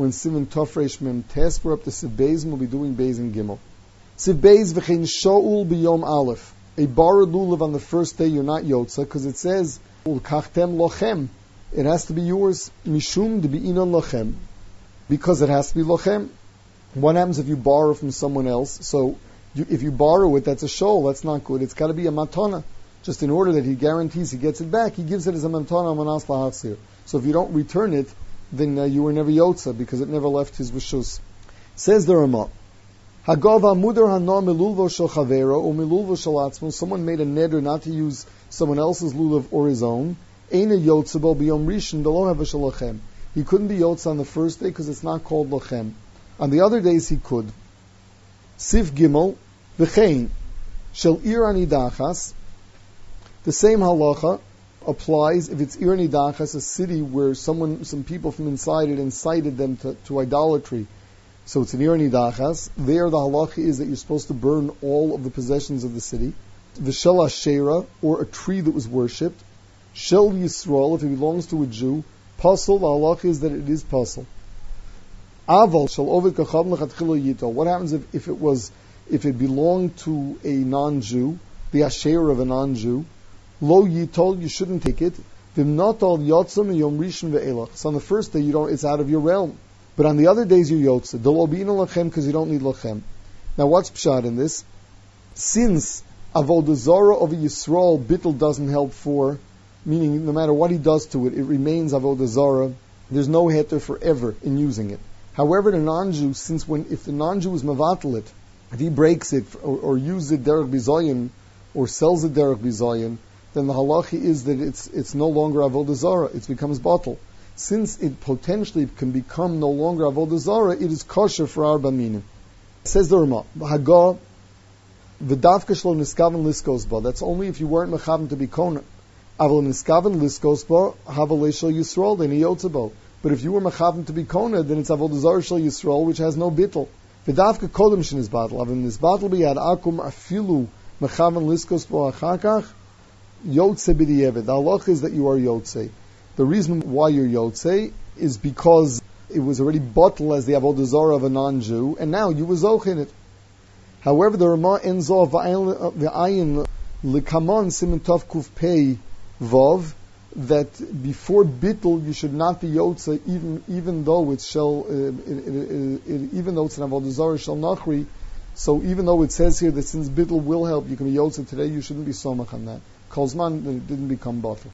when Siman Tofresh Mem Tes, we're up to Siv we'll be doing Beis and Gimel. Siv Beis v'chein Shaul b'yom Aleph. A bar lulav on the first day, you're not Yotza, because it says, Ulkachtem lochem. It has to be yours. Mishum de inon lochem. Because it has to be lochem. What happens if you borrow from someone else? So, you, if you borrow it, that's a shoal. That's not good. It's got to be a matana. Just in order that he guarantees he gets it back, he gives it as a matana manas. So if you don't return it, then uh, you were never yotza because it never left his rishus. Says the Ramah. Hagava mudar hana milulvo shel chavera or milulvo shel Someone made a neder not to use someone else's lulav or his own. Eina yotzabo biyom rishon delo a He couldn't be yotza on the first day because it's not called lochem. On the other days he could. Sif gimel v'chein shel ir anidachas. The same halacha applies if it's Ir Nidachas, a city where someone, some people from inside it incited them to, to idolatry. So it's an Ir Nidachas. There the halacha is that you're supposed to burn all of the possessions of the city. Vishel Ashera, or a tree that was worshipped. Shel Yisrael, if it belongs to a Jew. Puzzle, the halacha is that it is puzzle. Aval shall ovid yito. What happens if, if it was if it belonged to a non-Jew, the asher of a non-Jew? Lo yitol, you shouldn't take it. Vimnatol yotzim yom rishon ve'elach. So on the first day, you don't, it's out of your realm. But on the other days, you yotze. Delo b'ina lachem, because you don't need lachem. Now what's pshat in this? Since avodah zara of a Yisrael, bittel doesn't help for, meaning no matter what he does to it, it remains avodah zara. There's no heter forever in using it. However, the non-Jew, since when, if the non-Jew is mavatal it, if he breaks it or, or uses it derech bizoyin, or sells it derech bizoyin, then the halachi is that it's it's no longer avodah zara; it becomes bottle. Since it potentially can become no longer avodah zara, it is kosher for our baminim. Says the Rama, Haga, v'davka shlo niskaven liskos ba. That's only if you weren't mechaven to be kona. Aval niskaven liskos ba, havalei shel yisrael, then yotzabo. But if you were mechaven to be kona, then it's avodah zara shel yisrael, which has no bittel. V'davka kodem shen is battle. Avim nis battle biyad akum afilu mechaven liskos ba achakach, Yotze b'di'evet. The halach is that you are Yotze. The reason why you're Yotze is because it was already bottled as the Avodah of a non-Jew, and now you were Zoch in it. However, the Ramah ends off the ayin likamon siman tov kuf pei vov that before bittul you should not be yotze even even though it's shall uh, it, it, it, even though it's an avodah shall nachri. So even though it says here that since bittul will help, you can be yotze today, you shouldn't be somach on that. Kolzman didn't become bottle.